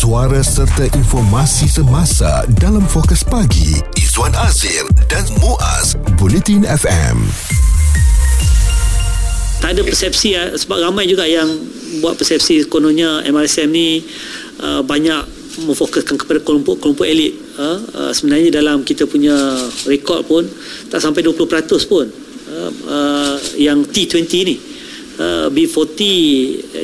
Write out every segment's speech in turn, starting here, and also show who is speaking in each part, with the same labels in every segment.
Speaker 1: suara serta informasi semasa dalam fokus pagi Izwan Azir dan Muaz Bulletin FM
Speaker 2: tak ada persepsi ah, sebab ramai juga yang buat persepsi kononnya MRSM ni uh, banyak memfokuskan kepada kelompok-kelompok elit uh, uh, sebenarnya dalam kita punya rekod pun tak sampai 20% pun uh, uh, yang T20 ni uh, B40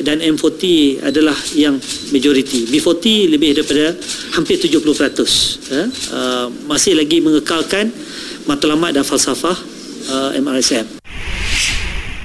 Speaker 2: dan M40 adalah yang majoriti. B40 lebih daripada hampir 70% uh, uh, masih lagi mengekalkan matlamat dan falsafah uh, MRSM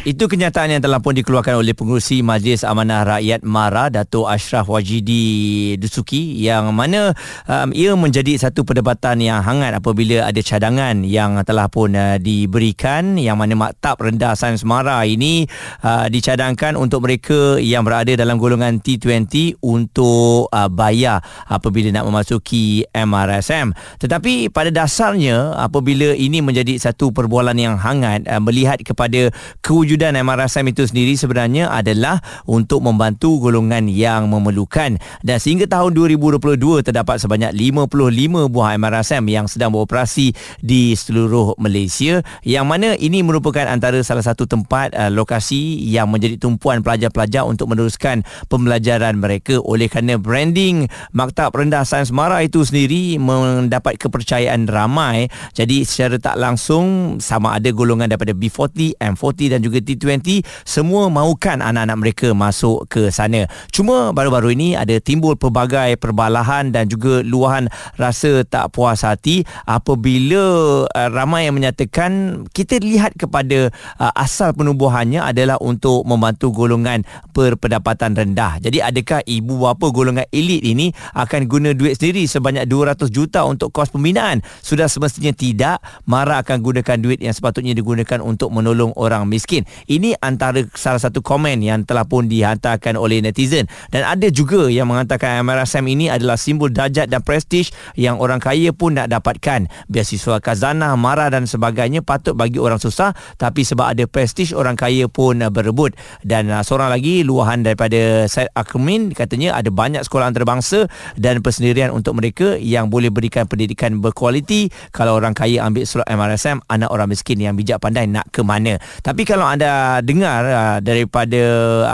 Speaker 3: itu kenyataan yang telah pun dikeluarkan oleh pengurusi Majlis Amanah Rakyat MARA Dato Ashraf Wajidi Dusuki yang mana um, ia menjadi satu perdebatan yang hangat apabila ada cadangan yang telah pun uh, diberikan yang mana maktab rendah sains MARA ini uh, dicadangkan untuk mereka yang berada dalam golongan T20 untuk uh, bayar apabila nak memasuki MRSM tetapi pada dasarnya apabila ini menjadi satu perbualan yang hangat uh, melihat kepada kewujudan kewujudan MRSM itu sendiri sebenarnya adalah untuk membantu golongan yang memerlukan. Dan sehingga tahun 2022 terdapat sebanyak 55 buah MRSM yang sedang beroperasi di seluruh Malaysia yang mana ini merupakan antara salah satu tempat uh, lokasi yang menjadi tumpuan pelajar-pelajar untuk meneruskan pembelajaran mereka. Oleh kerana branding Maktab Rendah Sains Mara itu sendiri mendapat kepercayaan ramai. Jadi secara tak langsung sama ada golongan daripada B40, M40 dan juga T20 semua mahukan anak-anak mereka masuk ke sana. Cuma baru-baru ini ada timbul pelbagai perbalahan dan juga luahan rasa tak puas hati apabila uh, ramai yang menyatakan kita lihat kepada uh, asal penubuhannya adalah untuk membantu golongan berpendapatan rendah. Jadi adakah ibu bapa golongan elit ini akan guna duit sendiri sebanyak 200 juta untuk kos pembinaan? Sudah semestinya tidak. Mara akan gunakan duit yang sepatutnya digunakan untuk menolong orang miskin. Ini antara salah satu komen yang telah pun dihantarkan oleh netizen dan ada juga yang mengatakan MRSM ini adalah simbol darjat dan prestij yang orang kaya pun nak dapatkan. Biasiswa kazanah, marah dan sebagainya patut bagi orang susah tapi sebab ada prestij orang kaya pun berebut. Dan uh, seorang lagi luahan daripada Syed Akmin katanya ada banyak sekolah antarabangsa dan persendirian untuk mereka yang boleh berikan pendidikan berkualiti. Kalau orang kaya ambil slot MRSM, anak orang miskin yang bijak pandai nak ke mana. Tapi kalau anda anda dengar uh, daripada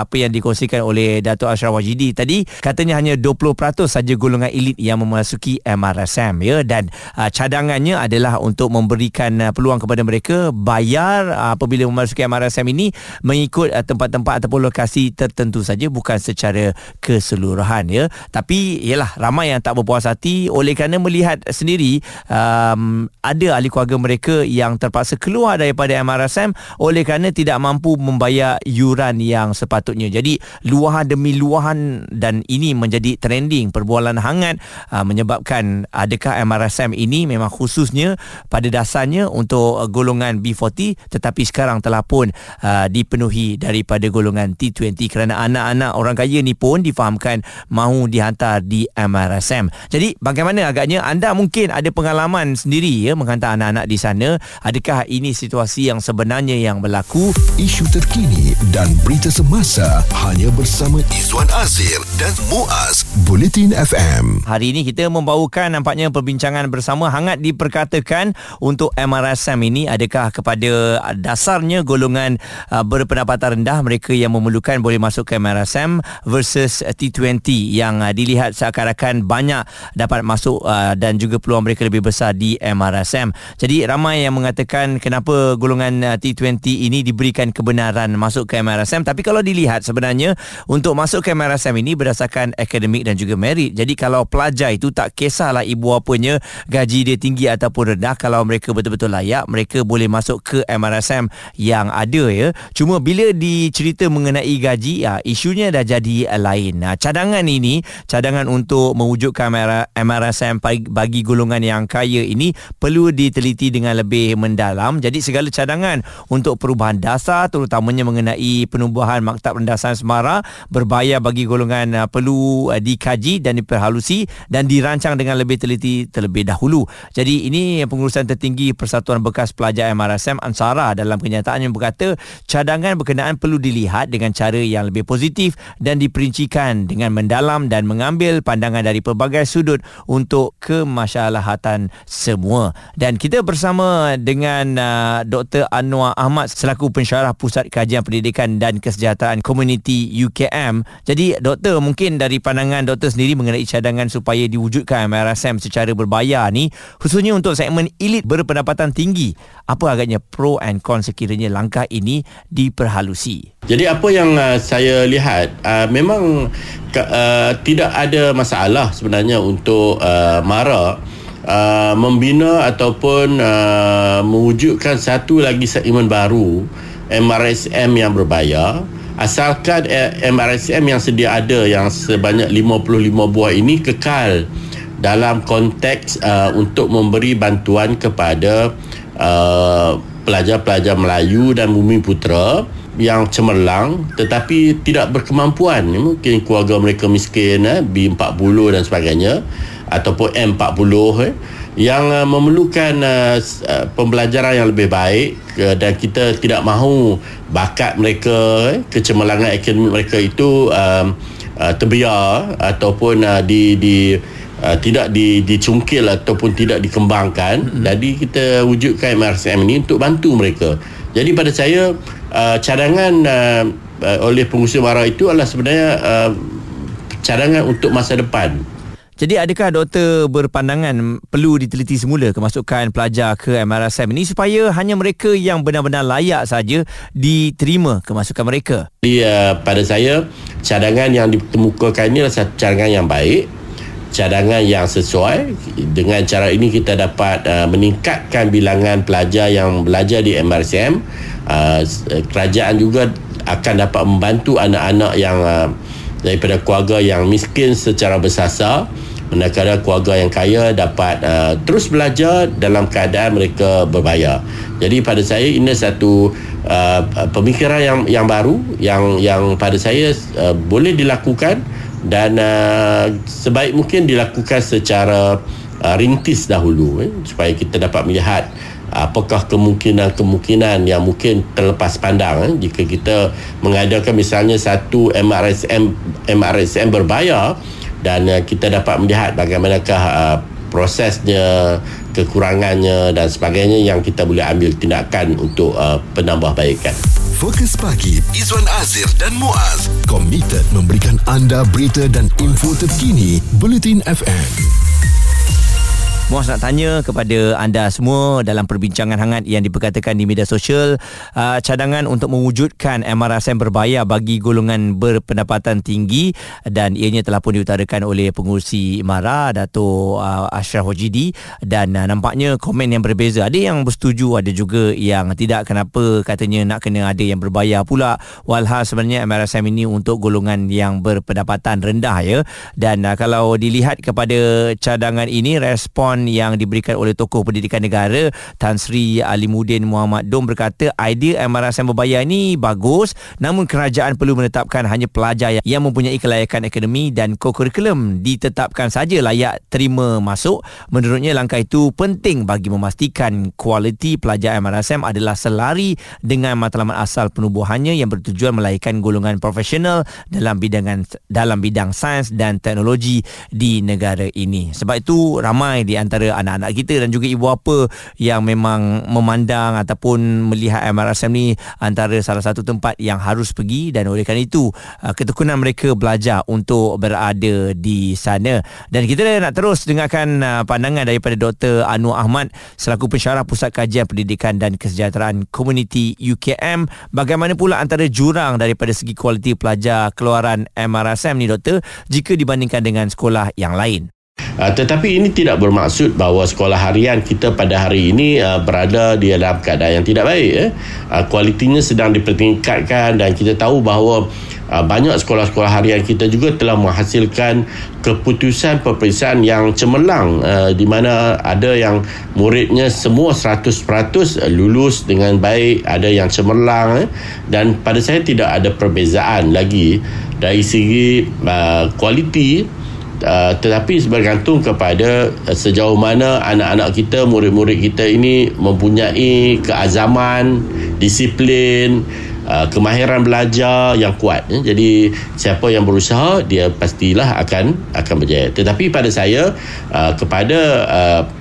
Speaker 3: apa yang dikongsikan oleh Dato' Ashraf Wajidi tadi katanya hanya 20% saja golongan elit yang memasuki MRSM ya. Dan uh, cadangannya adalah untuk memberikan uh, peluang kepada mereka bayar uh, apabila memasuki MRSM ini mengikut uh, tempat-tempat ataupun lokasi tertentu saja bukan secara keseluruhan ya. Tapi ialah ramai yang tak berpuas hati. Oleh kerana melihat sendiri um, ada ahli keluarga mereka yang terpaksa keluar daripada MRSM oleh kerana tidak tidak mampu membayar yuran yang sepatutnya. Jadi luahan demi luahan dan ini menjadi trending perbualan hangat uh, menyebabkan adakah MRSM ini memang khususnya pada dasarnya untuk golongan B40 tetapi sekarang telah pun uh, dipenuhi daripada golongan T20 kerana anak-anak orang kaya ni pun difahamkan mahu dihantar di MRSM. Jadi bagaimana agaknya anda mungkin ada pengalaman sendiri ya menghantar anak-anak di sana. Adakah ini situasi yang sebenarnya yang berlaku?
Speaker 1: Isu terkini dan berita semasa hanya bersama Izwan Azir dan Muaz Bulletin FM.
Speaker 3: Hari ini kita membawakan nampaknya perbincangan bersama hangat diperkatakan untuk MRSM ini adakah kepada dasarnya golongan uh, berpendapatan rendah mereka yang memerlukan boleh masuk ke MRSM versus T20 yang uh, dilihat seakan-akan banyak dapat masuk dan juga peluang mereka lebih besar di MRSM. Jadi ramai yang mengatakan kenapa golongan uh, T20 ini diberikan memberikan kebenaran masuk ke MRSM tapi kalau dilihat sebenarnya untuk masuk ke MRSM ini berdasarkan akademik dan juga merit. Jadi kalau pelajar itu tak kisahlah ibu apanya gaji dia tinggi ataupun rendah kalau mereka betul-betul layak mereka boleh masuk ke MRSM yang ada ya. Cuma bila dicerita mengenai gaji ya isunya dah jadi lain. Nah cadangan ini cadangan untuk mewujudkan MRSM bagi golongan yang kaya ini perlu diteliti dengan lebih mendalam. Jadi segala cadangan untuk perubahan dasar dasar terutamanya mengenai penubuhan Maktab Rendah Sains Mara berbahaya bagi golongan uh, perlu uh, dikaji dan diperhalusi dan dirancang dengan lebih teliti terlebih dahulu. Jadi ini pengurusan tertinggi Persatuan Bekas Pelajar MRSM Ansara dalam kenyataannya berkata cadangan berkenaan perlu dilihat dengan cara yang lebih positif dan diperincikan dengan mendalam dan mengambil pandangan dari pelbagai sudut untuk kemaslahatan semua. Dan kita bersama dengan uh, Dr. Anwar Ahmad selaku pensyarah Pusat Kajian Pendidikan dan Kesejahteraan Komuniti UKM. Jadi doktor mungkin dari pandangan doktor sendiri mengenai cadangan supaya diwujudkan MRSM secara berbayar ni khususnya untuk segmen elit berpendapatan tinggi. Apa agaknya pro and con sekiranya langkah ini diperhalusi?
Speaker 4: Jadi apa yang uh, saya lihat uh, memang uh, tidak ada masalah sebenarnya untuk uh, MARA uh, membina ataupun uh, mewujudkan satu lagi segmen baru MRSM yang berbayar asalkan MRSM yang sedia ada yang sebanyak 55 buah ini kekal dalam konteks uh, untuk memberi bantuan kepada uh, pelajar-pelajar Melayu dan Bumi Putera yang cemerlang tetapi tidak berkemampuan. Mungkin keluarga mereka miskin eh, B40 dan sebagainya ataupun M40 eh, yang uh, memerlukan uh, uh, pembelajaran yang lebih baik uh, dan kita tidak mahu bakat mereka eh, kecemerlangan akademik mereka itu uh, uh, terbiar ataupun uh, di di uh, tidak di, dicungkil ataupun tidak dikembangkan. Mm-hmm. jadi kita wujudkan MRSM ini untuk bantu mereka. Jadi pada saya uh, cadangan uh, uh, oleh pengusaha mara itu adalah sebenarnya uh, cadangan untuk masa depan
Speaker 3: jadi adakah doktor berpandangan perlu diteliti semula kemasukan pelajar ke MRSM ini supaya hanya mereka yang benar-benar layak saja diterima kemasukan mereka?
Speaker 4: Jadi uh, pada saya cadangan yang ditemukan ini adalah cadangan yang baik cadangan yang sesuai. Dengan cara ini kita dapat uh, meningkatkan bilangan pelajar yang belajar di MRCM uh, kerajaan juga akan dapat membantu anak-anak yang uh, daripada keluarga yang miskin secara bersasar manakala keluarga yang kaya dapat uh, terus belajar dalam keadaan mereka berbayar. Jadi pada saya ini satu uh, pemikiran yang yang baru yang yang pada saya uh, boleh dilakukan dan uh, sebaik mungkin dilakukan secara uh, rintis dahulu eh, supaya kita dapat melihat apakah kemungkinan-kemungkinan yang mungkin terlepas pandang eh, jika kita mengadakan misalnya satu MRSM MRSM berbayar dan uh, kita dapat melihat bagaimanakah uh, prosesnya kekurangannya dan sebagainya yang kita boleh ambil tindakan untuk uh, penambahbaikan.
Speaker 1: Fokus pagi Izwan Azir dan Muaz komited memberikan anda berita dan info terkini Bulletin FM.
Speaker 3: Muaz nak tanya kepada anda semua dalam perbincangan hangat yang diperkatakan di media sosial uh, cadangan untuk mewujudkan MRSM berbayar bagi golongan berpendapatan tinggi dan ianya telah pun diutarakan oleh pengurusi Mara Dato uh, Ashraf Wajidi dan uh, nampaknya komen yang berbeza ada yang bersetuju ada juga yang tidak. Kenapa katanya nak kena ada yang berbayar pula? Walhal sebenarnya MRSM ini untuk golongan yang berpendapatan rendah ya. Dan uh, kalau dilihat kepada cadangan ini respon bantuan yang diberikan oleh tokoh pendidikan negara Tan Sri Alimuddin Muhammad Dom berkata idea MRSM berbayar ini bagus namun kerajaan perlu menetapkan hanya pelajar yang, mempunyai kelayakan akademi dan kokurikulum ditetapkan saja layak terima masuk. Menurutnya langkah itu penting bagi memastikan kualiti pelajar MRSM adalah selari dengan matlamat asal penubuhannya yang bertujuan melahirkan golongan profesional dalam bidang dalam bidang sains dan teknologi di negara ini. Sebab itu ramai di antara anak-anak kita dan juga ibu bapa yang memang memandang ataupun melihat MRSM ni antara salah satu tempat yang harus pergi dan oleh kerana itu uh, ketekunan mereka belajar untuk berada di sana dan kita nak terus dengarkan uh, pandangan daripada Dr. Anwar Ahmad selaku pensyarah Pusat Kajian Pendidikan dan Kesejahteraan Komuniti UKM bagaimana pula antara jurang daripada segi kualiti pelajar keluaran MRSM ni doktor jika dibandingkan dengan sekolah yang lain
Speaker 4: Uh, tetapi ini tidak bermaksud bahawa sekolah harian kita pada hari ini uh, berada di dalam keadaan yang tidak baik. Eh. Uh, kualitinya sedang dipertingkatkan dan kita tahu bahawa uh, banyak sekolah-sekolah harian kita juga telah menghasilkan keputusan peperiksaan yang cemerlang uh, di mana ada yang muridnya semua 100% lulus dengan baik ada yang cemerlang eh, dan pada saya tidak ada perbezaan lagi dari segi uh, kualiti Uh, tetapi bergantung kepada uh, sejauh mana anak-anak kita, murid-murid kita ini mempunyai keazaman, disiplin, uh, kemahiran belajar yang kuat. Ya. Jadi siapa yang berusaha dia pastilah akan akan berjaya. Tetapi pada saya kepada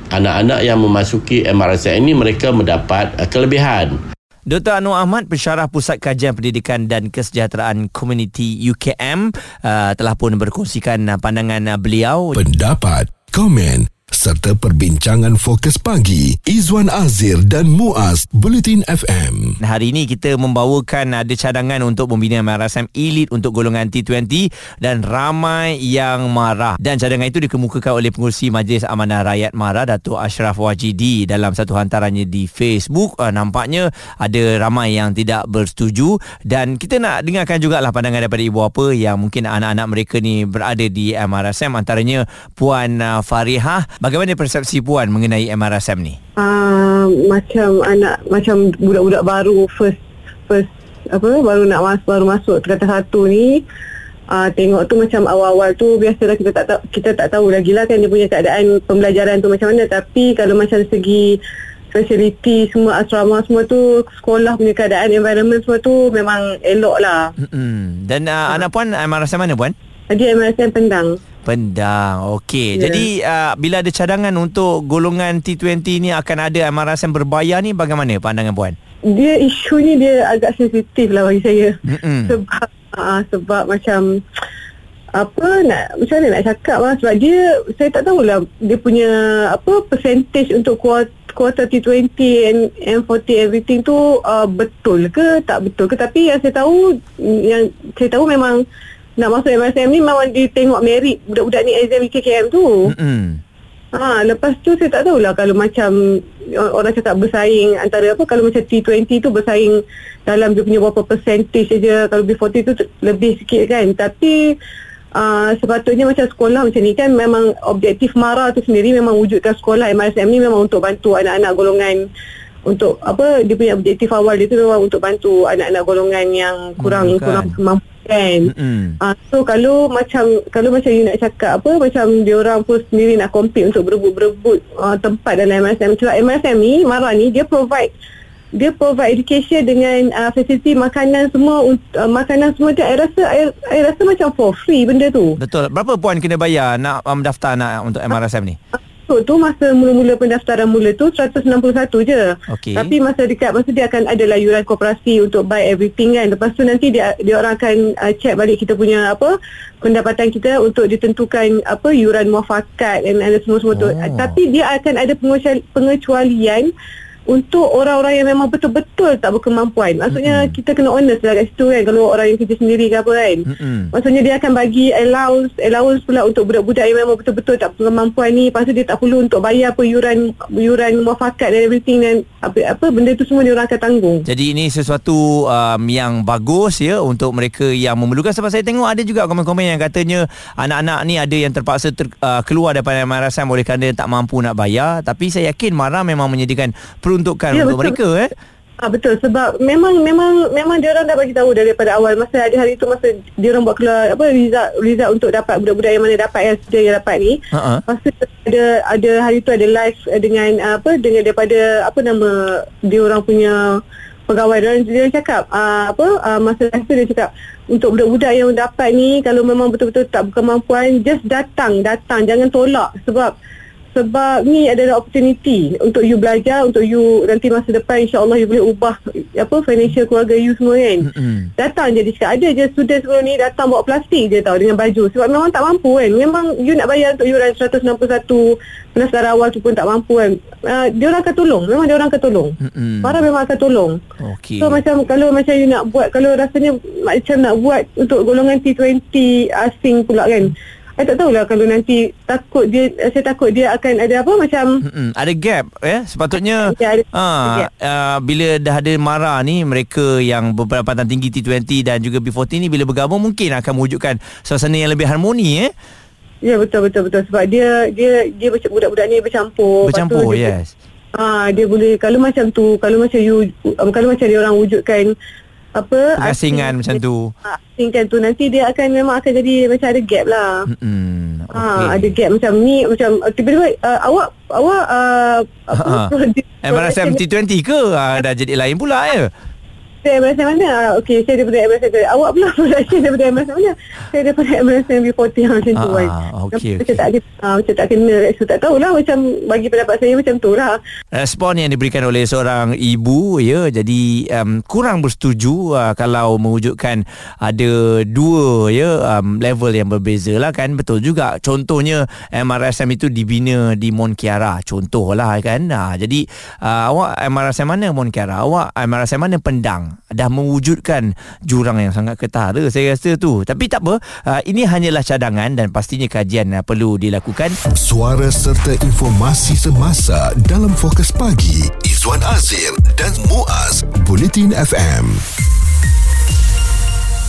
Speaker 4: anak-anak yang memasuki MRSM ini mereka mendapat kelebihan.
Speaker 3: Dr. Anwar Ahmad, pensyarah Pusat Kajian Pendidikan dan Kesejahteraan Komuniti UKM uh, telah pun berkongsikan uh, pandangan uh, beliau.
Speaker 1: Pendapat, komen serta perbincangan fokus pagi Izwan Azir dan Muaz Bulletin FM.
Speaker 3: Hari ini kita membawakan ada cadangan untuk membina MRSM Elite untuk golongan T20 dan ramai yang marah. Dan cadangan itu dikemukakan oleh pengurusi Majlis Amanah Rakyat Mara Datuk Ashraf Wajidi dalam satu hantarannya di Facebook. Uh, nampaknya ada ramai yang tidak bersetuju dan kita nak dengarkan jugalah pandangan daripada ibu apa yang mungkin anak-anak mereka ni berada di MRSM antaranya Puan uh, Farihah Bagaimana persepsi puan mengenai MRSM ni?
Speaker 5: Uh, macam anak macam budak-budak baru first first apa baru nak masuk baru masuk kata satu ni uh, tengok tu macam awal-awal tu biasalah kita tak kita tak tahu lagi lah kan dia punya keadaan pembelajaran tu macam mana tapi kalau macam segi facility semua asrama semua tu sekolah punya keadaan environment semua tu memang elok lah.
Speaker 3: Mm-hmm. Dan uh, uh. anak puan MRSM mana puan?
Speaker 5: Dia MRSM Pendang.
Speaker 3: Pendang. Okey. Yeah. Jadi uh, bila ada cadangan untuk golongan T20 ni akan ada MRSM berbayar ni bagaimana pandangan puan?
Speaker 5: Dia isu ni dia agak sensitif lah bagi saya. Mm-mm. Sebab uh, sebab macam apa nak macam mana nak cakap lah sebab dia saya tak tahulah dia punya apa percentage untuk kuota kuota T20 and M40 everything tu uh, betul ke tak betul ke tapi yang saya tahu yang saya tahu memang nak masuk MSM ni memang dia tengok merit budak-budak ni exam UKKM tu. Mm-hmm. Ha, lepas tu saya tak tahulah kalau macam orang cakap bersaing antara apa kalau macam T20 tu bersaing dalam dia punya berapa percentage saja kalau B40 tu lebih sikit kan tapi uh, sepatutnya macam sekolah macam ni kan memang objektif MARA tu sendiri memang wujudkan sekolah MSM ni memang untuk bantu anak-anak golongan untuk apa dia punya objektif awal dia tu memang untuk bantu anak-anak golongan yang kurang hmm, kurang mampu kan. Mm-hmm. Uh, so kalau macam kalau macam you nak cakap apa macam dia orang pun sendiri nak compete untuk berebut-berebut uh, tempat dalam MSM. Sebab MSM ni Mara ni dia provide dia provide education dengan uh, facility makanan semua uh, makanan semua dia saya rasa saya rasa macam for free benda tu.
Speaker 3: Betul. Berapa puan kena bayar nak um, daftar nak untuk MRSM ni? Uh,
Speaker 5: masuk tu masa mula-mula pendaftaran mula tu 161 je. Okay. Tapi masa dekat masa dia akan ada layuran koperasi untuk buy everything kan. Lepas tu nanti dia dia orang akan uh, check balik kita punya apa pendapatan kita untuk ditentukan apa yuran muafakat dan ada semua-semua oh. tu. Tapi dia akan ada pengecualian untuk orang-orang yang memang betul-betul tak berkemampuan. Maksudnya mm-hmm. kita kena honest lah kat situ kan kalau orang yang kerja sendiri ke apa kan. Mm-hmm. Maksudnya dia akan bagi allowance allowance pula untuk budak-budak yang memang betul-betul tak berkemampuan ni. Lepas tu dia tak perlu untuk bayar apa yuran yuran muafakat dan everything dan apa, apa benda tu semua dia orang akan tanggung.
Speaker 3: Jadi ini sesuatu um, yang bagus ya untuk mereka yang memerlukan sebab saya tengok ada juga komen-komen yang katanya anak-anak ni ada yang terpaksa ter, uh, keluar daripada MRSM oleh kerana tak mampu nak bayar tapi saya yakin Mara memang menyediakan peruntukan ya, untuk betul. mereka eh.
Speaker 5: Ah betul sebab memang memang memang dia orang dah bagi tahu daripada awal masa ada hari tu masa dia orang buat keluar apa result result untuk dapat budak-budak yang mana dapat yang sudah yang dapat ni. Uh-huh. Masa ada ada hari tu ada live dengan apa dengan daripada apa nama dia orang punya pegawai dan dia cakap uh, apa uh, masa tu dia cakap untuk budak-budak yang dapat ni kalau memang betul-betul tak berkemampuan just datang datang jangan tolak sebab sebab ni adalah opportunity untuk you belajar untuk you nanti masa depan insyaAllah you boleh ubah apa financial keluarga you semua kan. Mm-hmm. datang je cakap ada je student sebelum ni datang bawa plastik je tau dengan baju. Sebab memang tak mampu kan. Memang you nak bayar untuk yuran 161 pendaftaran awal tu pun tak mampu kan. Uh, dia orang akan tolong. Memang dia orang akan tolong. Mm-hmm. para memang akan tolong. Okay. so macam kalau macam you nak buat kalau rasanya macam nak buat untuk golongan T20 asing pula kan saya tak tahulah kalau nanti takut dia saya takut dia akan ada apa macam
Speaker 3: Mm-mm. Ada gap ya? Sepatutnya
Speaker 5: Ya, ada-
Speaker 3: ha,
Speaker 5: gap.
Speaker 3: uh, bila dah ada Mara ni mereka yang berpendapatan tinggi T20 dan juga B40 ni bila bergabung mungkin akan mewujudkan suasana yang lebih harmoni eh
Speaker 5: ya betul betul betul. Sebab dia dia dia macam budak-budak ni bercampur.
Speaker 3: Bercampur
Speaker 5: dia,
Speaker 3: yes.
Speaker 5: Ah dia boleh kalau macam tu kalau macam you um, kalau macam dia orang wujudkan apa
Speaker 3: pengasingan macam tu
Speaker 5: Asingkan tu nanti dia akan memang akan jadi macam ada gap lah.
Speaker 3: Mm-mm.
Speaker 5: Ha, ada gap macam ni macam uh, tiba-tiba uh, awak awak uh, apa
Speaker 3: Ha.
Speaker 5: produce-
Speaker 3: MRSM T20 ke ah, dah jadi lain pula ya
Speaker 5: Saya MRSM mana? Ah, Okey, saya daripada MRSM tu. Awak pula production daripada MRSM mana? Saya daripada MRSM B40 yang macam tu.
Speaker 3: Ah,
Speaker 5: kan.
Speaker 3: okey,
Speaker 5: Macam
Speaker 3: okey.
Speaker 5: tak ada, ah, macam tak kena. So, tak tahulah macam bagi pendapat saya macam tu lah.
Speaker 3: Respon yang diberikan oleh seorang ibu ya jadi um, kurang bersetuju uh, kalau mewujudkan ada dua ya um, level yang berbeza lah kan betul juga contohnya MRSM itu dibina di Mon Kiara contohlah kan uh, jadi uh, awak MRSM mana Mon Kiara awak MRSM mana Pendang dah mewujudkan jurang yang sangat ketara saya rasa tu tapi tak apa uh, ini hanyalah cadangan dan pastinya kajian uh, perlu dilakukan
Speaker 1: Suara serta informasi semasa dalam Fokus Pagi Izwan Azir dan Muaz Bulletin FM.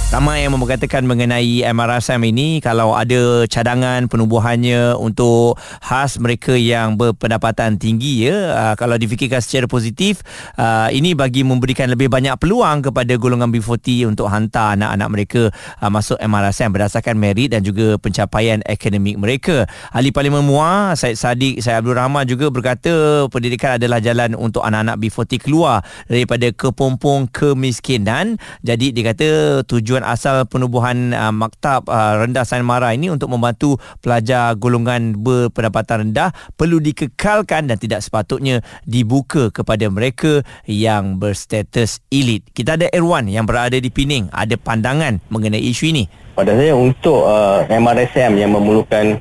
Speaker 3: Ramai yang memperkatakan mengenai MRSM ini kalau ada cadangan penubuhannya untuk khas mereka yang berpendapatan tinggi ya uh, kalau difikirkan secara positif uh, ini bagi memberikan lebih banyak peluang kepada golongan B40 untuk hantar anak-anak mereka uh, masuk MRSM berdasarkan merit dan juga pencapaian akademik mereka. Ahli Parlimen MUA Syed Saddiq Syed Abdul Rahman juga berkata pendidikan adalah jalan untuk anak-anak B40 keluar daripada kepompong kemiskinan. Jadi dia kata tujuan asal penubuhan uh, maktab uh, rendah Sain Mara ini untuk membantu pelajar golongan berpendapatan rendah perlu dikekalkan dan tidak sepatutnya dibuka kepada mereka yang berstatus elit. Kita ada Erwan yang berada di Pening, ada pandangan mengenai isu ini.
Speaker 6: Pada saya untuk uh, MRSM yang memerlukan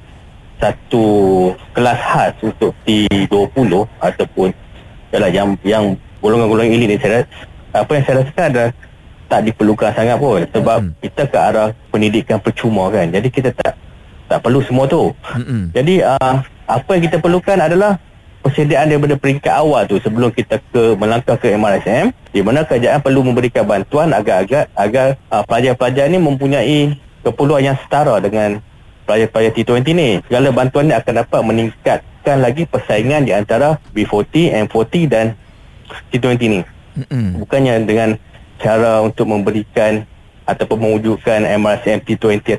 Speaker 6: satu kelas khas untuk T20 ataupun yalah, yang yang golongan-golongan elit ni saya apa yang saya rasakan adalah tak diperlukan sangat pun sebab
Speaker 3: Hmm.
Speaker 6: hmm. kita ke arah pendidikan percuma kan jadi kita tak tak perlu semua tu
Speaker 3: Mm-mm.
Speaker 6: jadi uh, apa yang kita perlukan adalah persediaan daripada peringkat awal tu sebelum kita ke melangkah ke MRSM di mana kerajaan perlu memberikan bantuan agar-agar agar uh, pelajar-pelajar ni mempunyai keperluan yang setara dengan pelajar-pelajar T20 ni. Segala bantuan ni akan dapat meningkatkan lagi persaingan di antara B40, M40 dan T20 ni.
Speaker 3: Mm-mm.
Speaker 6: Bukannya dengan cara untuk memberikan ataupun mewujudkan MRSM T20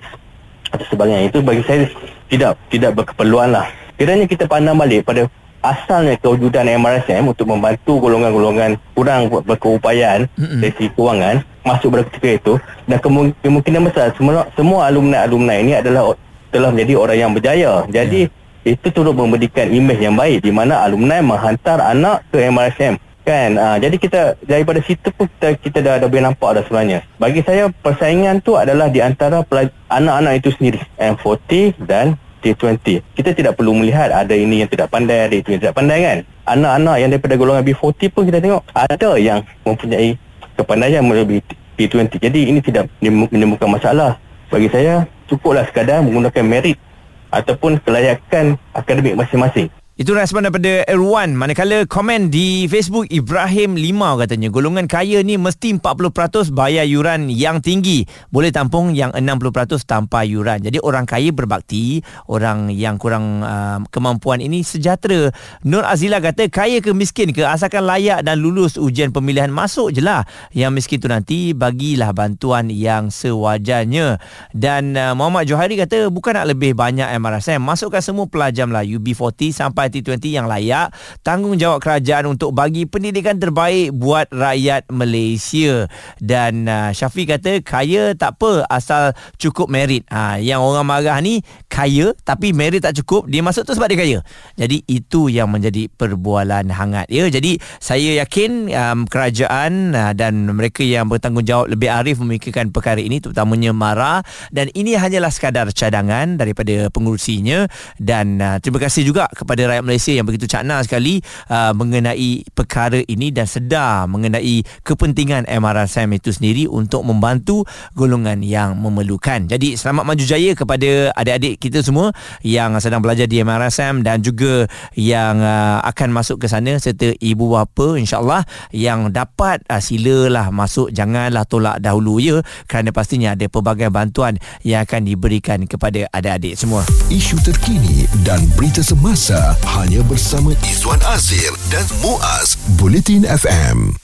Speaker 6: atau sebagainya itu bagi saya tidak tidak berkeperluan lah. Kiranya kita pandang balik pada asalnya kewujudan MRSM untuk membantu golongan-golongan kurang ber- berkeupayaan
Speaker 3: Mm-mm.
Speaker 6: dari segi kewangan masuk pada ketika itu dan kemu- kemungkinan besar semua semua alumni-alumni ini adalah telah menjadi orang yang berjaya. Jadi itu turut memberikan imej yang baik di mana alumni menghantar anak ke MRSM kan? Uh, jadi kita daripada situ pun kita kita dah dah boleh nampak dah sebenarnya. Bagi saya persaingan tu adalah di antara pelaj- anak-anak itu sendiri. M40 dan T20 kita tidak perlu melihat ada ini yang tidak pandai ada itu yang tidak pandai kan? Anak-anak yang daripada golongan B40 pun kita tengok ada yang mempunyai kepandaian melebihi T20 jadi ini tidak menim- menimbulkan masalah. Bagi saya cukuplah sekadar menggunakan merit ataupun kelayakan akademik masing-masing
Speaker 3: Itu respon daripada Erwan. Manakala komen di Facebook Ibrahim Limau katanya Golongan kaya ni mesti 40% bayar yuran yang tinggi. Boleh tampung yang 60% tanpa yuran. Jadi orang kaya berbakti Orang yang kurang uh, kemampuan ini sejahtera. Nur Azila kata Kaya ke miskin ke? Asalkan layak dan lulus ujian pemilihan Masuk je lah. Yang miskin tu nanti Bagilah bantuan yang sewajarnya. Dan uh, Muhammad Johari kata Bukan nak lebih banyak MRSM Masukkan semua pelajar Melayu B40 sampai T20 yang layak tanggungjawab kerajaan untuk bagi pendidikan terbaik buat rakyat Malaysia. Dan uh, Syafiq kata kaya tak apa asal cukup merit. Ha, yang orang marah ni kaya tapi merit tak cukup dia masuk tu sebab dia kaya. Jadi itu yang menjadi perbualan hangat ya. Jadi saya yakin um, kerajaan uh, dan mereka yang bertanggungjawab lebih arif memikirkan perkara ini terutamanya MARA. Dan ini hanyalah sekadar cadangan daripada pengurusinya. Dan uh, terima kasih juga kepada rakyat rakyat Malaysia yang begitu cakna sekali uh, mengenai perkara ini dan sedar mengenai kepentingan MRSM itu sendiri untuk membantu golongan yang memerlukan. Jadi selamat maju jaya kepada adik-adik kita semua yang sedang belajar di MRSM dan juga yang uh, akan masuk ke sana serta ibu bapa insyaAllah yang dapat uh, silalah masuk janganlah tolak dahulu ya kerana pastinya ada pelbagai bantuan yang akan diberikan kepada adik-adik semua.
Speaker 1: Isu terkini dan berita semasa hanya bersama Izwan Azir dan Muaz Bulletin FM.